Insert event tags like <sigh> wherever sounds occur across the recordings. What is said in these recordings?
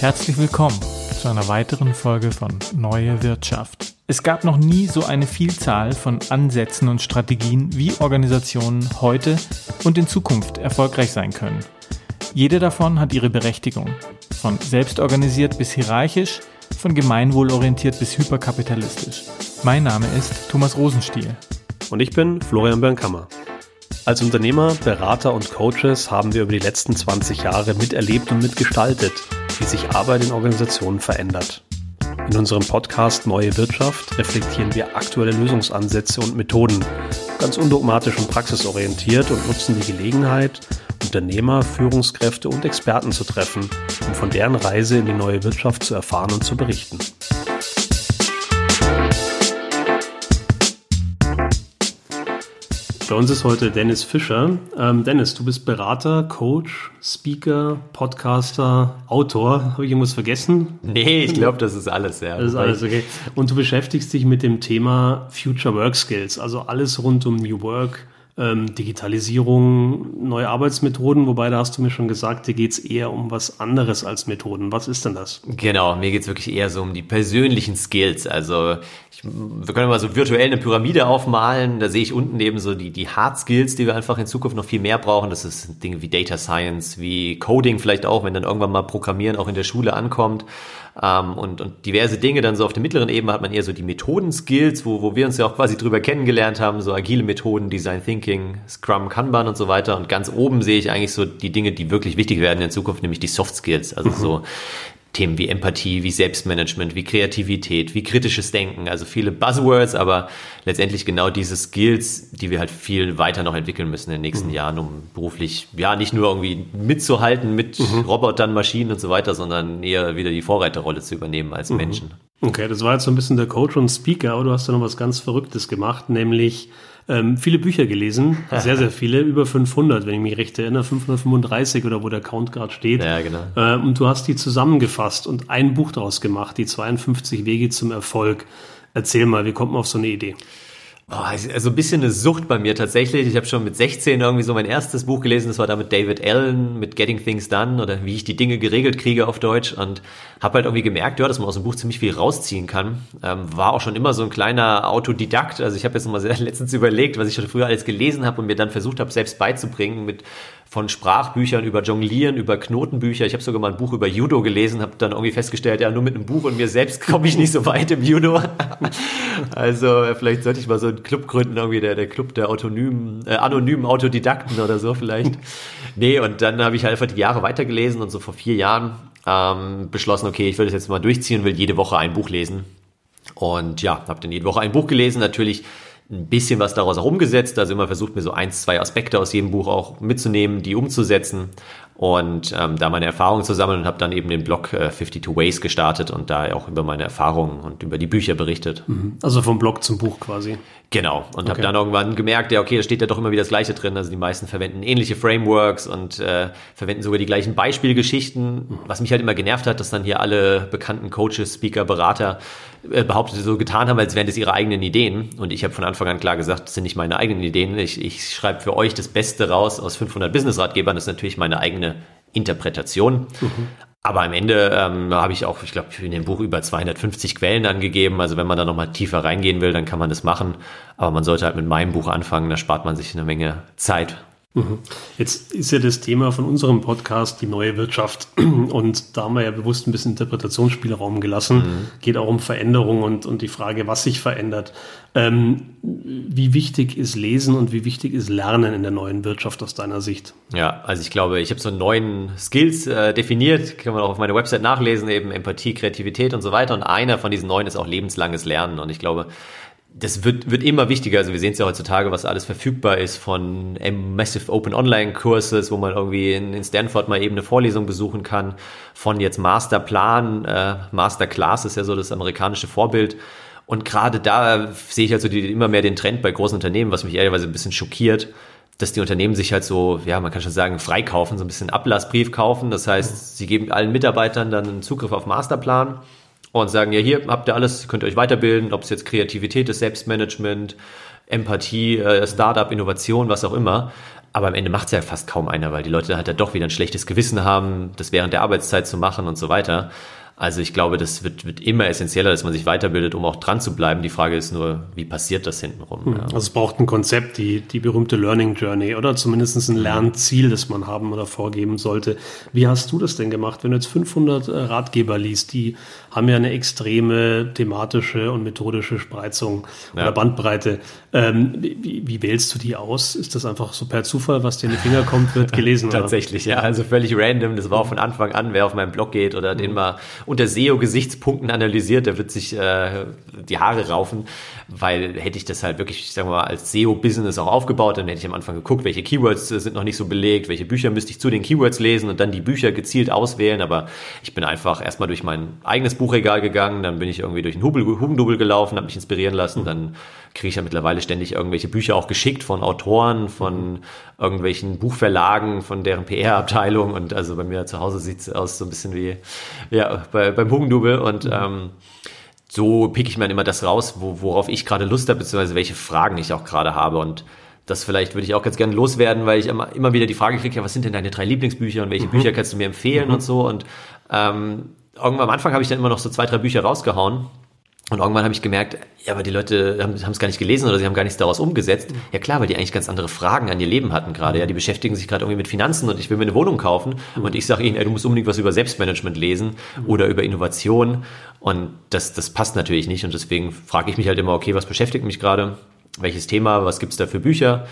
Herzlich willkommen zu einer weiteren Folge von Neue Wirtschaft. Es gab noch nie so eine Vielzahl von Ansätzen und Strategien, wie Organisationen heute und in Zukunft erfolgreich sein können. Jede davon hat ihre Berechtigung. Von selbstorganisiert bis hierarchisch, von gemeinwohlorientiert bis hyperkapitalistisch. Mein Name ist Thomas Rosenstiel. Und ich bin Florian Bernkammer. Als Unternehmer, Berater und Coaches haben wir über die letzten 20 Jahre miterlebt und mitgestaltet, wie sich Arbeit in Organisationen verändert. In unserem Podcast Neue Wirtschaft reflektieren wir aktuelle Lösungsansätze und Methoden, ganz undogmatisch und praxisorientiert und nutzen die Gelegenheit, Unternehmer, Führungskräfte und Experten zu treffen, um von deren Reise in die neue Wirtschaft zu erfahren und zu berichten. Bei uns ist heute Dennis Fischer. Ähm, Dennis, du bist Berater, Coach, Speaker, Podcaster, Autor. Habe ich irgendwas vergessen? Nee, ich glaube, das ist alles, ja. Das ist alles, okay. Und du beschäftigst dich mit dem Thema Future Work Skills, also alles rund um New Work, ähm, Digitalisierung, neue Arbeitsmethoden, wobei da hast du mir schon gesagt, dir geht's eher um was anderes als Methoden. Was ist denn das? Genau, mir geht's wirklich eher so um die persönlichen Skills. Also ich, wir können mal so virtuell eine Pyramide aufmalen. Da sehe ich unten eben so die, die Hard Skills, die wir einfach in Zukunft noch viel mehr brauchen. Das ist Dinge wie Data Science, wie Coding vielleicht auch, wenn dann irgendwann mal Programmieren auch in der Schule ankommt. Ähm, und, und diverse Dinge. Dann so auf der mittleren Ebene hat man eher so die Methoden-Skills, wo, wo wir uns ja auch quasi drüber kennengelernt haben, so agile Methoden, Design Thinking, Scrum, Kanban und so weiter. Und ganz oben sehe ich eigentlich so die Dinge, die wirklich wichtig werden in Zukunft, nämlich die Soft Skills. Also mhm. so Themen wie Empathie, wie Selbstmanagement, wie Kreativität, wie kritisches Denken, also viele Buzzwords, aber letztendlich genau diese Skills, die wir halt viel weiter noch entwickeln müssen in den nächsten mhm. Jahren, um beruflich, ja, nicht nur irgendwie mitzuhalten mit mhm. Robotern, Maschinen und so weiter, sondern eher wieder die Vorreiterrolle zu übernehmen als mhm. Menschen. Okay, das war jetzt so ein bisschen der Coach und Speaker, aber du hast da noch was ganz Verrücktes gemacht, nämlich ähm, viele Bücher gelesen, <laughs> sehr, sehr viele, über 500, wenn ich mich recht erinnere, 535 oder wo der Count gerade steht. Ja, genau. Äh, und du hast die zusammengefasst und ein Buch daraus gemacht, die 52 Wege zum Erfolg. Erzähl mal, wie kommt man auf so eine Idee? Oh, also ein bisschen eine Sucht bei mir tatsächlich. Ich habe schon mit 16 irgendwie so mein erstes Buch gelesen, das war da mit David Allen, mit Getting Things Done oder wie ich die Dinge geregelt kriege auf Deutsch und habe halt irgendwie gemerkt, ja, dass man aus dem Buch ziemlich viel rausziehen kann. Ähm, war auch schon immer so ein kleiner Autodidakt. Also ich habe jetzt mal sehr <laughs> letztens überlegt, was ich schon früher alles gelesen habe und mir dann versucht habe, selbst beizubringen mit von Sprachbüchern über Jonglieren, über Knotenbücher. Ich habe sogar mal ein Buch über Judo gelesen, habe dann irgendwie festgestellt, ja, nur mit einem Buch und mir selbst <laughs> komme ich nicht so weit im Judo. <laughs> also äh, vielleicht sollte ich mal so einen Club gründen, irgendwie der, der Club der autonomen, äh, anonymen Autodidakten oder so vielleicht. <laughs> nee, und dann habe ich halt einfach die Jahre weitergelesen und so vor vier Jahren ähm, beschlossen, okay, ich will das jetzt mal durchziehen, will jede Woche ein Buch lesen. Und ja, habe dann jede Woche ein Buch gelesen, natürlich ein bisschen was daraus auch umgesetzt. Also immer versucht mir so eins, zwei Aspekte aus jedem Buch auch mitzunehmen, die umzusetzen und ähm, da meine Erfahrungen zu sammeln und habe dann eben den Blog äh, 52 Ways gestartet und da auch über meine Erfahrungen und über die Bücher berichtet. Mhm. Also vom Blog zum Buch quasi. Genau. Und okay. habe dann irgendwann gemerkt, ja, okay, da steht ja doch immer wieder das Gleiche drin. Also die meisten verwenden ähnliche Frameworks und äh, verwenden sogar die gleichen Beispielgeschichten. Mhm. Was mich halt immer genervt hat, dass dann hier alle bekannten Coaches, Speaker, Berater äh, behauptet so getan haben, als wären das ihre eigenen Ideen. Und ich habe von Anfang an klar gesagt, das sind nicht meine eigenen Ideen. Ich, ich schreibe für euch das Beste raus aus 500 Business-Ratgebern. Das ist natürlich meine eigene Interpretation. Mhm. Aber am Ende ähm, habe ich auch, ich glaube, in dem Buch über 250 Quellen angegeben. Also wenn man da nochmal tiefer reingehen will, dann kann man das machen. Aber man sollte halt mit meinem Buch anfangen, da spart man sich eine Menge Zeit. Jetzt ist ja das Thema von unserem Podcast die neue Wirtschaft. <clears throat> Und da haben wir ja bewusst ein bisschen Interpretationsspielraum gelassen. Mhm. Geht auch um Veränderung und, und die Frage, was sich verändert. Ähm, wie wichtig ist Lesen und wie wichtig ist Lernen in der neuen Wirtschaft aus deiner Sicht? Ja, also ich glaube, ich habe so neuen Skills äh, definiert, kann man auch auf meiner Website nachlesen, eben Empathie, Kreativität und so weiter. Und einer von diesen neuen ist auch lebenslanges Lernen. Und ich glaube, das wird, wird immer wichtiger. Also wir sehen es ja heutzutage, was alles verfügbar ist von Massive Open Online Courses, wo man irgendwie in, in Stanford mal eben eine Vorlesung besuchen kann, von jetzt Masterplan, äh, Masterclass ist ja so das amerikanische Vorbild. Und gerade da sehe ich also die, immer mehr den Trend bei großen Unternehmen, was mich ehrlicherweise ein bisschen schockiert, dass die Unternehmen sich halt so, ja, man kann schon sagen, freikaufen, so ein bisschen Ablassbrief kaufen. Das heißt, sie geben allen Mitarbeitern dann einen Zugriff auf Masterplan und sagen, ja, hier habt ihr alles, könnt ihr euch weiterbilden, ob es jetzt Kreativität ist, Selbstmanagement, Empathie, äh, Startup, Innovation, was auch immer. Aber am Ende macht es ja fast kaum einer, weil die Leute halt ja doch wieder ein schlechtes Gewissen haben, das während der Arbeitszeit zu machen und so weiter. Also ich glaube, das wird, wird immer essentieller, dass man sich weiterbildet, um auch dran zu bleiben. Die Frage ist nur, wie passiert das hintenrum? Hm. Ja. Also es braucht ein Konzept, die, die berühmte Learning Journey oder zumindest ein Lernziel, das man haben oder vorgeben sollte. Wie hast du das denn gemacht? Wenn du jetzt 500 äh, Ratgeber liest, die haben ja eine extreme thematische und methodische Spreizung ja. oder Bandbreite. Ähm, wie, wie, wählst du die aus? Ist das einfach so per Zufall, was dir in die Finger kommt, wird <laughs> gelesen? Tatsächlich, ja. Also völlig random. Das war auch von Anfang an, wer auf meinem Blog geht oder mhm. den mal unter SEO-Gesichtspunkten analysiert, der wird sich äh, die Haare raufen, weil hätte ich das halt wirklich, sagen wir mal, als SEO-Business auch aufgebaut, dann hätte ich am Anfang geguckt, welche Keywords sind noch nicht so belegt, welche Bücher müsste ich zu den Keywords lesen und dann die Bücher gezielt auswählen. Aber ich bin einfach erstmal durch mein eigenes Buchregal gegangen, dann bin ich irgendwie durch einen Hugendubel gelaufen, habe mich inspirieren lassen, dann kriege ich ja mittlerweile ständig irgendwelche Bücher auch geschickt von Autoren, von irgendwelchen Buchverlagen, von deren PR-Abteilung und also bei mir zu Hause sieht es aus so ein bisschen wie ja, bei, beim Hugendubel und mhm. ähm, so pick ich mir immer das raus, wo, worauf ich gerade Lust habe, beziehungsweise welche Fragen ich auch gerade habe und das vielleicht würde ich auch ganz gerne loswerden, weil ich immer, immer wieder die Frage kriege, ja, was sind denn deine drei Lieblingsbücher und welche mhm. Bücher kannst du mir empfehlen mhm. und so und ähm, irgendwann am Anfang habe ich dann immer noch so zwei, drei Bücher rausgehauen. Und irgendwann habe ich gemerkt, ja, aber die Leute haben es gar nicht gelesen oder sie haben gar nichts daraus umgesetzt. Ja klar, weil die eigentlich ganz andere Fragen an ihr Leben hatten gerade. Ja, die beschäftigen sich gerade irgendwie mit Finanzen und ich will mir eine Wohnung kaufen. Und ich sage ihnen, ey, du musst unbedingt was über Selbstmanagement lesen oder über Innovation. Und das, das passt natürlich nicht. Und deswegen frage ich mich halt immer, okay, was beschäftigt mich gerade? welches Thema, was gibt's da für Bücher.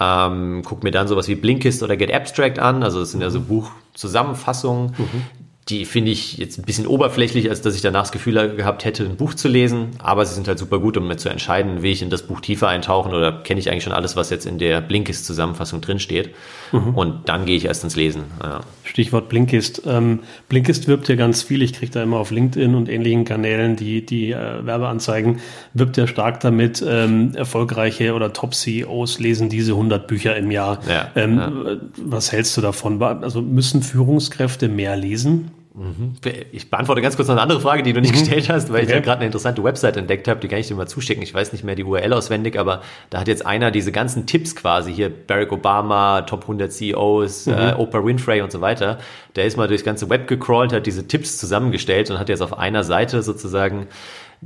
Ähm, guck mir dann sowas wie Blinkist oder Get Abstract an. Also das sind ja so Buchzusammenfassungen, mhm die finde ich jetzt ein bisschen oberflächlich, als dass ich danach das Gefühl gehabt hätte, ein Buch zu lesen. Aber sie sind halt super gut, um mir zu entscheiden, will ich in das Buch tiefer eintauchen oder kenne ich eigentlich schon alles, was jetzt in der Blinkist-Zusammenfassung drinsteht. Mhm. Und dann gehe ich erst ins Lesen. Ja. Stichwort Blinkist. Ähm, Blinkist wirbt ja ganz viel. Ich kriege da immer auf LinkedIn und ähnlichen Kanälen die, die äh, Werbeanzeigen, wirbt ja stark damit, ähm, erfolgreiche oder Top-CEOs lesen diese 100 Bücher im Jahr. Ja, ähm, ja. Was hältst du davon? Also müssen Führungskräfte mehr lesen? Mhm. Ich beantworte ganz kurz noch eine andere Frage, die du nicht mhm. gestellt hast, weil okay. ich ja gerade eine interessante Website entdeckt habe, die kann ich dir mal zuschicken. Ich weiß nicht mehr die URL auswendig, aber da hat jetzt einer diese ganzen Tipps quasi hier, Barack Obama, Top 100 CEOs, mhm. äh, Oprah Winfrey und so weiter. Der ist mal durchs ganze Web gecrawlt, hat diese Tipps zusammengestellt und hat jetzt auf einer Seite sozusagen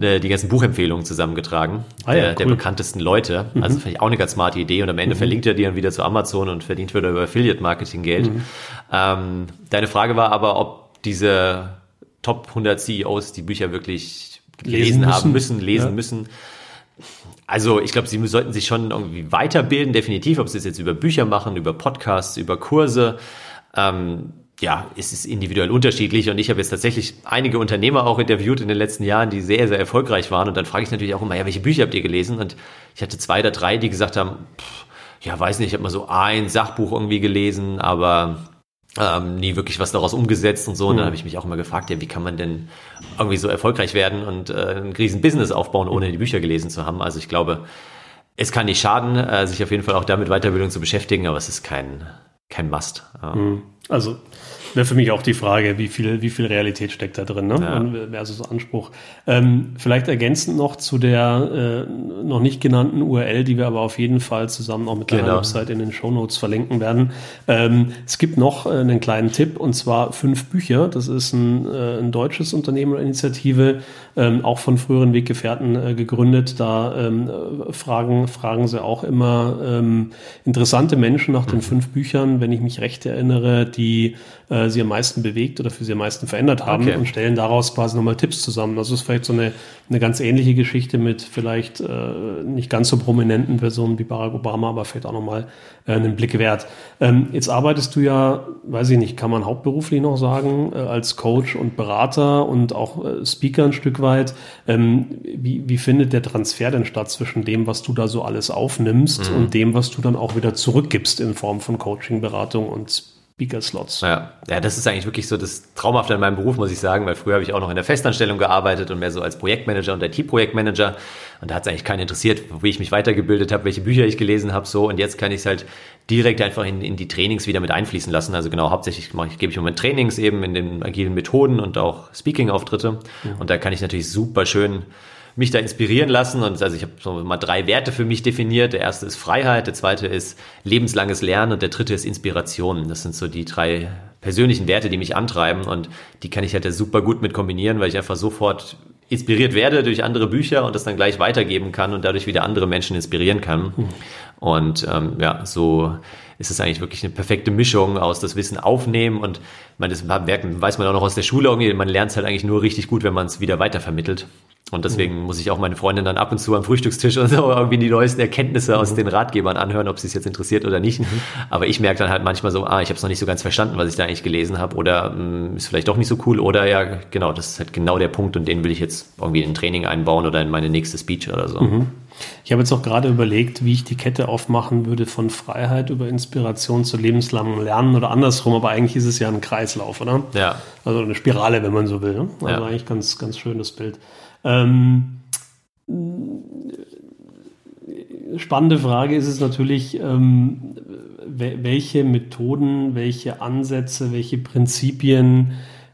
äh, die ganzen Buchempfehlungen zusammengetragen, ah, ja, der, cool. der, bekanntesten Leute. Mhm. Also finde ich auch eine ganz smarte Idee und am Ende mhm. verlinkt er die dann wieder zu Amazon und verdient wieder über Affiliate-Marketing Geld. Mhm. Ähm, deine Frage war aber, ob diese Top 100 CEOs die Bücher wirklich gelesen haben müssen, lesen ja. müssen. Also ich glaube, sie sollten sich schon irgendwie weiterbilden, definitiv, ob sie es jetzt über Bücher machen, über Podcasts, über Kurse. Ähm, ja, es ist individuell unterschiedlich und ich habe jetzt tatsächlich einige Unternehmer auch interviewt in den letzten Jahren, die sehr, sehr erfolgreich waren und dann frage ich natürlich auch immer, ja, welche Bücher habt ihr gelesen? Und ich hatte zwei oder drei, die gesagt haben, pff, ja, weiß nicht, ich habe mal so ein Sachbuch irgendwie gelesen, aber ähm, nie wirklich was daraus umgesetzt und so. Und dann mhm. habe ich mich auch immer gefragt, ja, wie kann man denn irgendwie so erfolgreich werden und äh, ein riesen Business aufbauen, ohne die Bücher gelesen zu haben. Also ich glaube, es kann nicht schaden, äh, sich auf jeden Fall auch damit Weiterbildung zu beschäftigen, aber es ist kein, kein Must. Mhm. Also wäre für mich auch die Frage, wie viel, wie viel Realität steckt da drin, ne? Ja. versus Anspruch. Ähm, vielleicht ergänzend noch zu der äh, noch nicht genannten URL, die wir aber auf jeden Fall zusammen auch mit genau. der Website in den Show Notes verlinken werden. Ähm, es gibt noch äh, einen kleinen Tipp und zwar fünf Bücher. Das ist ein, äh, ein deutsches Unternehmen oder Initiative, ähm, auch von früheren Weggefährten äh, gegründet. Da ähm, fragen, fragen sie auch immer ähm, interessante Menschen nach den mhm. fünf Büchern, wenn ich mich recht erinnere, die äh, sie am meisten bewegt oder für sie am meisten verändert haben okay. und stellen daraus quasi nochmal Tipps zusammen. Das ist vielleicht so eine, eine ganz ähnliche Geschichte mit vielleicht äh, nicht ganz so prominenten Personen wie Barack Obama, aber vielleicht auch nochmal äh, einen Blick wert. Ähm, jetzt arbeitest du ja, weiß ich nicht, kann man hauptberuflich noch sagen, äh, als Coach und Berater und auch äh, Speaker ein Stück weit. Ähm, wie, wie findet der Transfer denn statt zwischen dem, was du da so alles aufnimmst mhm. und dem, was du dann auch wieder zurückgibst in Form von Coaching, Beratung und Speaker-Slots. Ja. ja, das ist eigentlich wirklich so das Traumhafte in meinem Beruf, muss ich sagen, weil früher habe ich auch noch in der Festanstellung gearbeitet und mehr so als Projektmanager und IT-Projektmanager. Und da hat es eigentlich keinen interessiert, wie ich mich weitergebildet habe, welche Bücher ich gelesen habe, so. Und jetzt kann ich es halt direkt einfach in, in die Trainings wieder mit einfließen lassen. Also genau, hauptsächlich mache ich, gebe ich im Moment Trainings eben in den agilen Methoden und auch Speaking-Auftritte. Mhm. Und da kann ich natürlich super schön mich da inspirieren lassen. Und also ich habe so mal drei Werte für mich definiert. Der erste ist Freiheit, der zweite ist lebenslanges Lernen und der dritte ist Inspiration. Das sind so die drei persönlichen Werte, die mich antreiben und die kann ich halt super gut mit kombinieren, weil ich einfach sofort inspiriert werde durch andere Bücher und das dann gleich weitergeben kann und dadurch wieder andere Menschen inspirieren kann. Und ähm, ja, so ist es eigentlich wirklich eine perfekte Mischung aus das Wissen aufnehmen und man das weiß man auch noch aus der Schule irgendwie, man lernt es halt eigentlich nur richtig gut, wenn man es wieder weitervermittelt. Und deswegen mhm. muss ich auch meine Freundin dann ab und zu am Frühstückstisch und so irgendwie die neuesten Erkenntnisse mhm. aus den Ratgebern anhören, ob sie es jetzt interessiert oder nicht. Mhm. Aber ich merke dann halt manchmal so, ah, ich habe es noch nicht so ganz verstanden, was ich da eigentlich gelesen habe oder mh, hm, ist vielleicht doch nicht so cool oder ja, genau, das ist halt genau der Punkt und den will ich jetzt irgendwie in ein Training einbauen oder in meine nächste Speech oder so. Mhm. Ich habe jetzt auch gerade überlegt, wie ich die Kette aufmachen würde von Freiheit über Inspiration zu lebenslangem Lernen oder andersrum, aber eigentlich ist es ja ein Kreislauf, oder? Ja. Also eine Spirale, wenn man so will. Ne? Also ja. eigentlich ganz, ganz schönes Bild. Ähm, spannende Frage ist es natürlich, ähm, welche Methoden, welche Ansätze, welche Prinzipien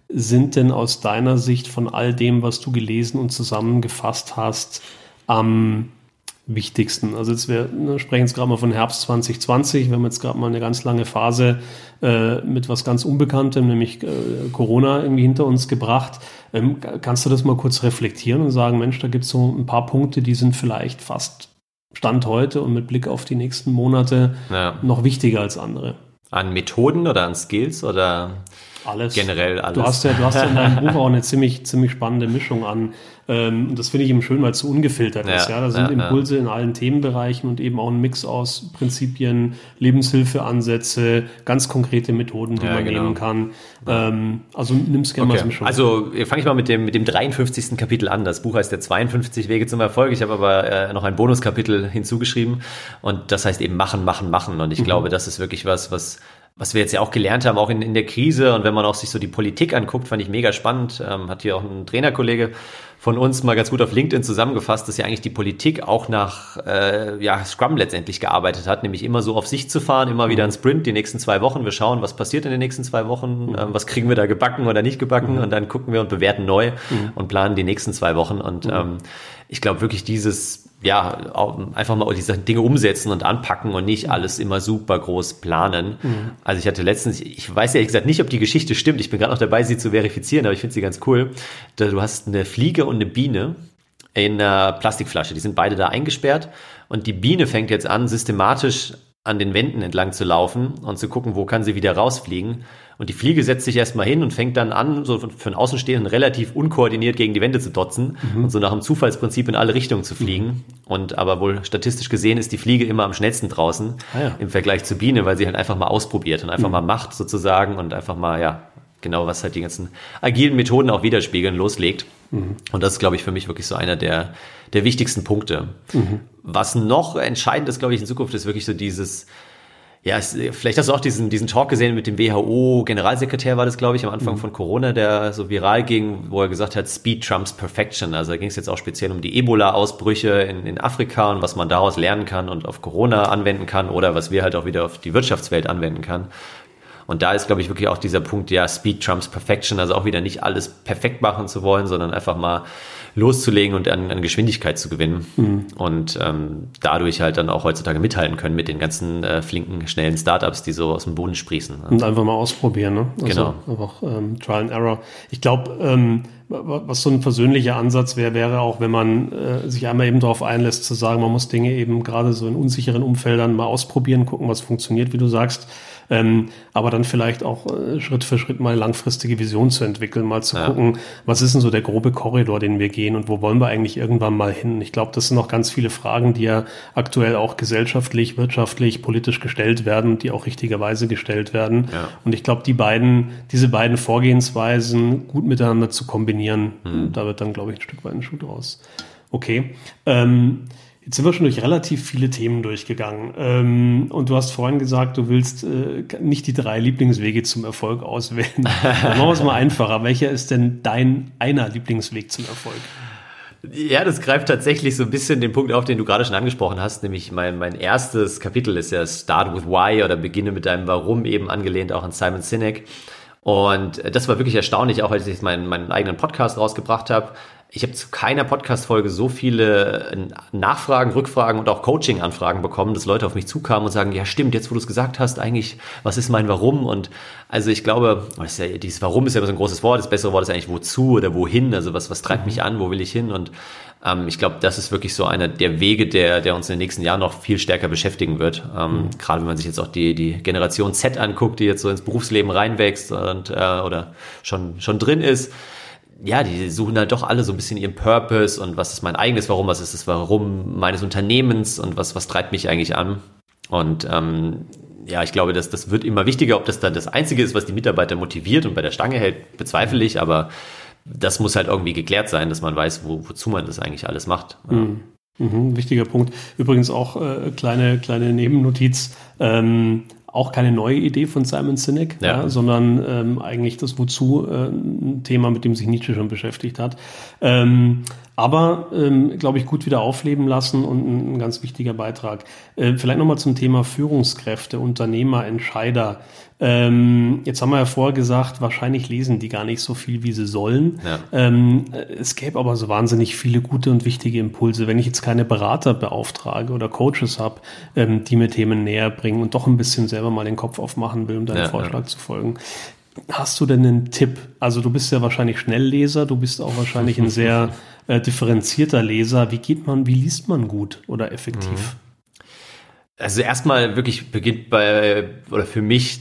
sind denn aus deiner Sicht von all dem, was du gelesen und zusammengefasst hast, am wichtigsten. Also jetzt wir ne, sprechen jetzt gerade mal von Herbst 2020. Wir haben jetzt gerade mal eine ganz lange Phase äh, mit was ganz Unbekanntem, nämlich äh, Corona irgendwie hinter uns gebracht. Ähm, kannst du das mal kurz reflektieren und sagen, Mensch, da gibt es so ein paar Punkte, die sind vielleicht fast Stand heute und mit Blick auf die nächsten Monate ja. noch wichtiger als andere. An Methoden oder an Skills oder alles. generell alles? Du hast ja, du hast ja in deinem Buch auch eine ziemlich, ziemlich spannende Mischung an ähm, und das finde ich eben schön, weil es so ungefiltert ja, ist. Ja, da sind ja, Impulse ja. in allen Themenbereichen und eben auch ein Mix aus Prinzipien, Lebenshilfeansätze, ganz konkrete Methoden, die man genau. nehmen kann. Ähm, also nimm's gerne okay. mal so Also fange ich mal mit dem, mit dem 53. Kapitel an. Das Buch heißt der 52 Wege zum Erfolg. Ich habe aber äh, noch ein Bonuskapitel hinzugeschrieben und das heißt eben machen, machen, machen. Und ich mhm. glaube, das ist wirklich was, was was wir jetzt ja auch gelernt haben, auch in, in der Krise und wenn man auch sich so die Politik anguckt, fand ich mega spannend. Ähm, hat hier auch ein Trainerkollege von uns mal ganz gut auf LinkedIn zusammengefasst, dass ja eigentlich die Politik auch nach äh, ja, Scrum letztendlich gearbeitet hat, nämlich immer so auf sich zu fahren, immer wieder ein Sprint, die nächsten zwei Wochen. Wir schauen, was passiert in den nächsten zwei Wochen, äh, was kriegen wir da gebacken oder nicht gebacken mhm. und dann gucken wir und bewerten neu mhm. und planen die nächsten zwei Wochen. Und mhm. ähm, ich glaube wirklich dieses ja, einfach mal diese Dinge umsetzen und anpacken und nicht alles immer super groß planen. Mhm. Also ich hatte letztens, ich weiß ehrlich gesagt nicht, ob die Geschichte stimmt. Ich bin gerade noch dabei, sie zu verifizieren, aber ich finde sie ganz cool. Du hast eine Fliege und eine Biene in einer Plastikflasche. Die sind beide da eingesperrt und die Biene fängt jetzt an, systematisch an den Wänden entlang zu laufen und zu gucken, wo kann sie wieder rausfliegen. Und die Fliege setzt sich erstmal hin und fängt dann an, so für einen Außenstehenden relativ unkoordiniert gegen die Wände zu dotzen mhm. und so nach dem Zufallsprinzip in alle Richtungen zu fliegen. Mhm. Und aber wohl statistisch gesehen ist die Fliege immer am schnellsten draußen ah, ja. im Vergleich zur Biene, weil sie halt einfach mal ausprobiert und einfach mhm. mal macht sozusagen und einfach mal, ja, genau, was halt die ganzen agilen Methoden auch widerspiegeln, loslegt. Mhm. Und das ist, glaube ich, für mich wirklich so einer der, der wichtigsten Punkte. Mhm. Was noch entscheidend ist, glaube ich, in Zukunft, ist wirklich so dieses, ja, vielleicht hast du auch diesen, diesen Talk gesehen mit dem WHO-Generalsekretär, war das, glaube ich, am Anfang mhm. von Corona, der so viral ging, wo er gesagt hat, Speed trumps Perfection. Also da ging es jetzt auch speziell um die Ebola-Ausbrüche in, in Afrika und was man daraus lernen kann und auf Corona anwenden kann oder was wir halt auch wieder auf die Wirtschaftswelt anwenden kann. Und da ist, glaube ich, wirklich auch dieser Punkt, ja, Speed trumps Perfection, also auch wieder nicht alles perfekt machen zu wollen, sondern einfach mal loszulegen und an, an Geschwindigkeit zu gewinnen mhm. und ähm, dadurch halt dann auch heutzutage mithalten können mit den ganzen äh, flinken, schnellen Startups, die so aus dem Boden sprießen. Und einfach mal ausprobieren, ne? Also genau. Einfach ähm, Trial and Error. Ich glaube, ähm, was so ein persönlicher Ansatz wäre, wäre auch, wenn man äh, sich einmal eben darauf einlässt, zu sagen, man muss Dinge eben gerade so in unsicheren Umfeldern mal ausprobieren, gucken, was funktioniert, wie du sagst ähm, aber dann vielleicht auch äh, Schritt für Schritt mal langfristige Vision zu entwickeln, mal zu ja. gucken, was ist denn so der grobe Korridor, den wir gehen und wo wollen wir eigentlich irgendwann mal hin? Ich glaube, das sind noch ganz viele Fragen, die ja aktuell auch gesellschaftlich, wirtschaftlich, politisch gestellt werden, die auch richtigerweise gestellt werden. Ja. Und ich glaube, die beiden, diese beiden Vorgehensweisen gut miteinander zu kombinieren, mhm. da wird dann, glaube ich, ein Stück weit ein Schuh draus. Okay. Ähm, Jetzt sind wir schon durch relativ viele Themen durchgegangen. Ähm, und du hast vorhin gesagt, du willst äh, nicht die drei Lieblingswege zum Erfolg auswählen. <laughs> Dann machen wir es mal einfacher. Welcher ist denn dein einer Lieblingsweg zum Erfolg? Ja, das greift tatsächlich so ein bisschen den Punkt auf, den du gerade schon angesprochen hast, nämlich mein, mein erstes Kapitel ist ja Start with Why oder beginne mit deinem Warum, eben angelehnt auch an Simon Sinek. Und das war wirklich erstaunlich, auch als ich meinen, meinen eigenen Podcast rausgebracht habe ich habe zu keiner Podcast-Folge so viele äh, Nachfragen, Rückfragen und auch Coaching-Anfragen bekommen, dass Leute auf mich zukamen und sagen, ja stimmt, jetzt wo du es gesagt hast, eigentlich, was ist mein Warum? Und also ich glaube, ja, dieses Warum ist ja immer so ein großes Wort, das bessere Wort ist eigentlich wozu oder wohin, also was, was treibt mhm. mich an, wo will ich hin? Und ähm, ich glaube, das ist wirklich so einer der Wege, der, der uns in den nächsten Jahren noch viel stärker beschäftigen wird. Ähm, mhm. Gerade wenn man sich jetzt auch die, die Generation Z anguckt, die jetzt so ins Berufsleben reinwächst und, äh, oder schon, schon drin ist ja, die suchen halt doch alle so ein bisschen ihren Purpose und was ist mein eigenes Warum, was ist das Warum meines Unternehmens und was, was treibt mich eigentlich an. Und ähm, ja, ich glaube, dass das wird immer wichtiger, ob das dann das Einzige ist, was die Mitarbeiter motiviert und bei der Stange hält, bezweifle ich, aber das muss halt irgendwie geklärt sein, dass man weiß, wo, wozu man das eigentlich alles macht. Mhm. Mhm, wichtiger Punkt. Übrigens auch äh, kleine, kleine Nebennotiz. Ähm, auch keine neue Idee von Simon Sinek, ja. Ja, sondern ähm, eigentlich das Wozu äh, ein Thema, mit dem sich Nietzsche schon beschäftigt hat. Ähm, aber, ähm, glaube ich, gut wieder aufleben lassen und ein, ein ganz wichtiger Beitrag. Äh, vielleicht nochmal zum Thema Führungskräfte, Unternehmer, Entscheider. Ähm, jetzt haben wir ja vorher gesagt, wahrscheinlich lesen die gar nicht so viel, wie sie sollen. Ja. Ähm, es gäbe aber so wahnsinnig viele gute und wichtige Impulse. Wenn ich jetzt keine Berater beauftrage oder Coaches habe, ähm, die mir Themen näher bringen und doch ein bisschen selber mal den Kopf aufmachen will, um deinem ja, Vorschlag ja. zu folgen. Hast du denn einen Tipp? Also du bist ja wahrscheinlich Schnellleser, du bist auch wahrscheinlich ein <laughs> sehr äh, differenzierter Leser. Wie geht man, wie liest man gut oder effektiv? Mhm. Also erstmal wirklich beginnt bei, oder für mich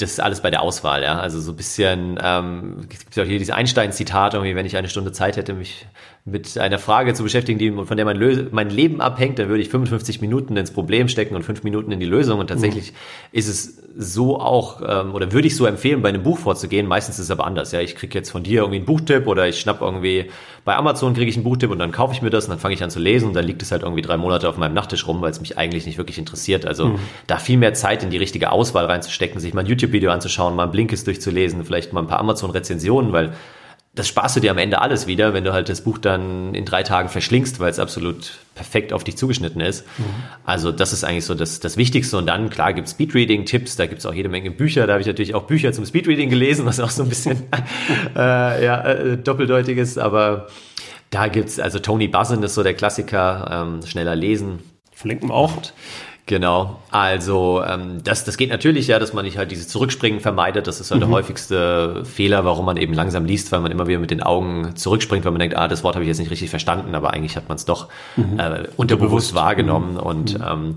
das ist alles bei der Auswahl, ja. Also so ein bisschen, ähm, es gibt ja auch hier dieses Einstein-Zitat, irgendwie, wenn ich eine Stunde Zeit hätte, mich mit einer Frage zu beschäftigen, die, von der mein, mein Leben abhängt, dann würde ich 55 Minuten ins Problem stecken und fünf Minuten in die Lösung. Und tatsächlich mhm. ist es so auch, ähm, oder würde ich so empfehlen, bei einem Buch vorzugehen. Meistens ist es aber anders. Ja, ich kriege jetzt von dir irgendwie einen Buchtipp oder ich schnapp irgendwie bei Amazon kriege ich einen Buchtipp und dann kaufe ich mir das und dann fange ich an zu lesen und dann liegt es halt irgendwie drei Monate auf meinem Nachttisch rum, weil es mich eigentlich nicht wirklich interessiert. Also mhm. da viel mehr Zeit in die richtige Auswahl reinzustecken, sich mal ein YouTube-Video anzuschauen, mal ein Blinkist durchzulesen, vielleicht mal ein paar Amazon-Rezensionen, weil das sparst du dir am Ende alles wieder, wenn du halt das Buch dann in drei Tagen verschlingst, weil es absolut perfekt auf dich zugeschnitten ist. Mhm. Also das ist eigentlich so das, das Wichtigste. Und dann, klar, gibt es Speedreading-Tipps, da gibt es auch jede Menge Bücher. Da habe ich natürlich auch Bücher zum Speedreading gelesen, was auch so ein bisschen <laughs> äh, ja, äh, doppeldeutig ist. Aber da gibt's also Tony Buzzen ist so der Klassiker, ähm, schneller lesen. Verlinken wir auch. Und Genau, also ähm, das, das geht natürlich ja, dass man nicht halt dieses Zurückspringen vermeidet. Das ist halt mhm. der häufigste Fehler, warum man eben langsam liest, weil man immer wieder mit den Augen zurückspringt, weil man denkt, ah, das Wort habe ich jetzt nicht richtig verstanden, aber eigentlich hat man es doch mhm. äh, unterbewusst wahrgenommen mhm. und mhm. ähm,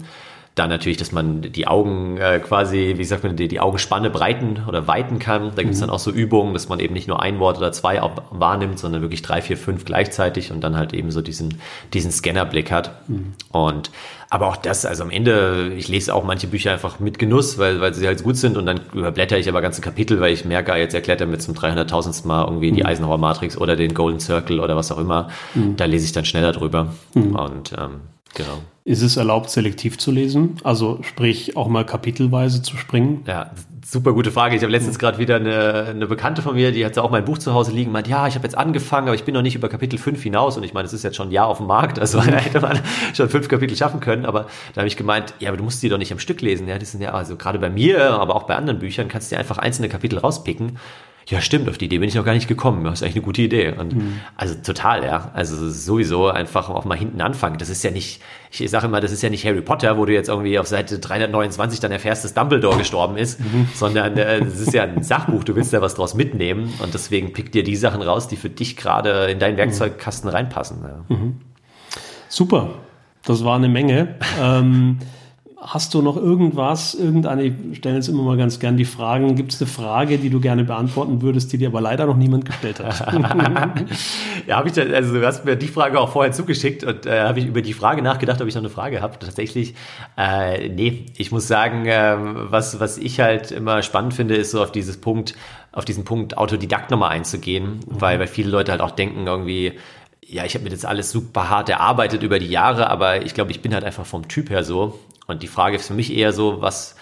dann natürlich, dass man die Augen äh, quasi, wie sagt man, die, die Augenspanne breiten oder weiten kann. Da gibt es mhm. dann auch so Übungen, dass man eben nicht nur ein Wort oder zwei wahrnimmt, sondern wirklich drei, vier, fünf gleichzeitig und dann halt eben so diesen, diesen Scannerblick hat. Mhm. Und aber auch das, also am Ende, ich lese auch manche Bücher einfach mit Genuss, weil, weil sie halt gut sind und dann überblätter ich aber ganze Kapitel, weil ich merke, ah, jetzt erklärt er mir zum 300.000. Mal irgendwie mhm. die Eisenhower Matrix oder den Golden Circle oder was auch immer. Mhm. Da lese ich dann schneller drüber. Mhm. Und ähm, genau. Ist es erlaubt, selektiv zu lesen? Also sprich auch mal kapitelweise zu springen? Ja, super gute Frage. Ich habe letztens gerade wieder eine, eine Bekannte von mir, die hat auch mein Buch zu Hause liegen, meint, ja, ich habe jetzt angefangen, aber ich bin noch nicht über Kapitel 5 hinaus. Und ich meine, es ist jetzt schon ein Jahr auf dem Markt, also <laughs> da hätte man schon fünf Kapitel schaffen können. Aber da habe ich gemeint, ja, aber du musst die doch nicht am Stück lesen. Ja, die sind ja, also gerade bei mir, aber auch bei anderen Büchern, kannst du dir einfach einzelne Kapitel rauspicken ja stimmt, auf die Idee bin ich noch gar nicht gekommen. Das ist eigentlich eine gute Idee. Und mhm. also total, ja. Also sowieso einfach auch mal hinten anfangen. Das ist ja nicht, ich sage immer, das ist ja nicht Harry Potter, wo du jetzt irgendwie auf Seite 329 dann erfährst, dass Dumbledore gestorben ist, mhm. sondern äh, <laughs> das ist ja ein Sachbuch, du willst da was draus mitnehmen und deswegen pick dir die Sachen raus, die für dich gerade in deinen Werkzeugkasten reinpassen. Ja. Mhm. Super. Das war eine Menge. ähm, Hast du noch irgendwas, irgendeine, ich stelle jetzt immer mal ganz gern die Fragen, gibt es eine Frage, die du gerne beantworten würdest, die dir aber leider noch niemand gestellt hat? <laughs> ja, habe ich, also du hast mir die Frage auch vorher zugeschickt und äh, habe ich über die Frage nachgedacht, ob ich noch eine Frage habe. Tatsächlich, äh, nee, ich muss sagen, äh, was, was ich halt immer spannend finde, ist so auf dieses Punkt, auf diesen Punkt Autodidakt nochmal einzugehen, mhm. weil, weil viele Leute halt auch denken irgendwie, ja, ich habe mir das alles super hart erarbeitet über die Jahre, aber ich glaube, ich bin halt einfach vom Typ her so. Und die Frage ist für mich eher so, was,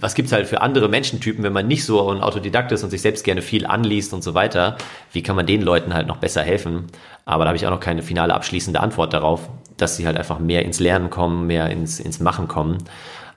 was gibt's halt für andere Menschentypen, wenn man nicht so ein Autodidakt ist und sich selbst gerne viel anliest und so weiter? Wie kann man den Leuten halt noch besser helfen? Aber da habe ich auch noch keine finale abschließende Antwort darauf, dass sie halt einfach mehr ins Lernen kommen, mehr ins, ins Machen kommen.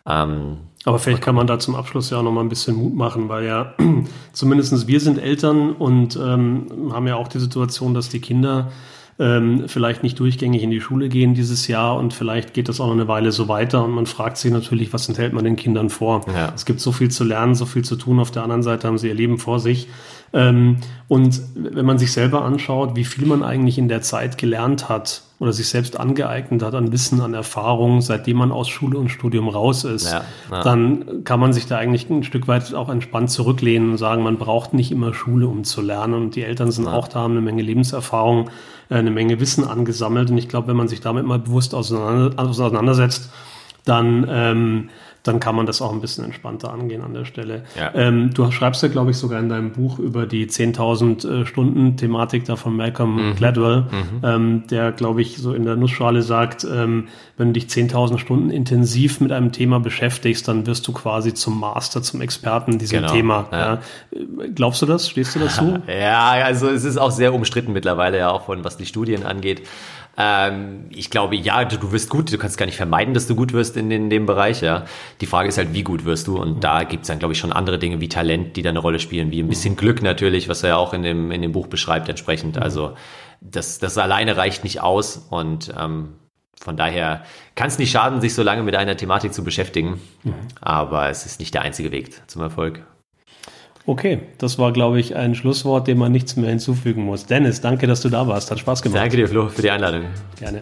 Ähm, aber vielleicht kann man da zum Abschluss ja auch noch mal ein bisschen Mut machen, weil ja <clears throat> zumindestens wir sind Eltern und ähm, haben ja auch die Situation, dass die Kinder ähm, vielleicht nicht durchgängig in die Schule gehen dieses Jahr und vielleicht geht das auch noch eine Weile so weiter und man fragt sich natürlich, was enthält man den Kindern vor? Ja. Es gibt so viel zu lernen, so viel zu tun. Auf der anderen Seite haben sie ihr Leben vor sich. Ähm, und wenn man sich selber anschaut, wie viel man eigentlich in der Zeit gelernt hat oder sich selbst angeeignet hat an Wissen, an Erfahrung, seitdem man aus Schule und Studium raus ist, ja, ja. dann kann man sich da eigentlich ein Stück weit auch entspannt zurücklehnen und sagen, man braucht nicht immer Schule, um zu lernen. Und die Eltern sind ja. auch da, haben eine Menge Lebenserfahrung, äh, eine Menge Wissen angesammelt. Und ich glaube, wenn man sich damit mal bewusst auseinandersetzt, dann ähm, dann kann man das auch ein bisschen entspannter angehen an der Stelle. Ja. Ähm, du schreibst ja, glaube ich, sogar in deinem Buch über die 10.000 äh, Stunden Thematik da von Malcolm mhm. Gladwell, mhm. Ähm, der, glaube ich, so in der Nussschale sagt, ähm, wenn du dich 10.000 Stunden intensiv mit einem Thema beschäftigst, dann wirst du quasi zum Master, zum Experten in diesem genau. Thema. Ja. Ja. Glaubst du das? Stehst du dazu? <laughs> Ja, also es ist auch sehr umstritten mittlerweile, ja auch von was die Studien angeht. Ähm, ich glaube, ja, du, du wirst gut, du kannst gar nicht vermeiden, dass du gut wirst in, in dem Bereich, ja. Die Frage ist halt, wie gut wirst du? Und da gibt es dann, glaube ich, schon andere Dinge wie Talent, die da eine Rolle spielen, wie ein bisschen Glück natürlich, was er ja auch in dem, in dem Buch beschreibt entsprechend. Mhm. Also das, das alleine reicht nicht aus und ähm, von daher kann es nicht schaden, sich so lange mit einer Thematik zu beschäftigen. Mhm. Aber es ist nicht der einzige Weg zum Erfolg. Okay, das war, glaube ich, ein Schlusswort, dem man nichts mehr hinzufügen muss. Dennis, danke, dass du da warst. Hat Spaß gemacht. Danke dir, Flo, für die Einladung. Gerne.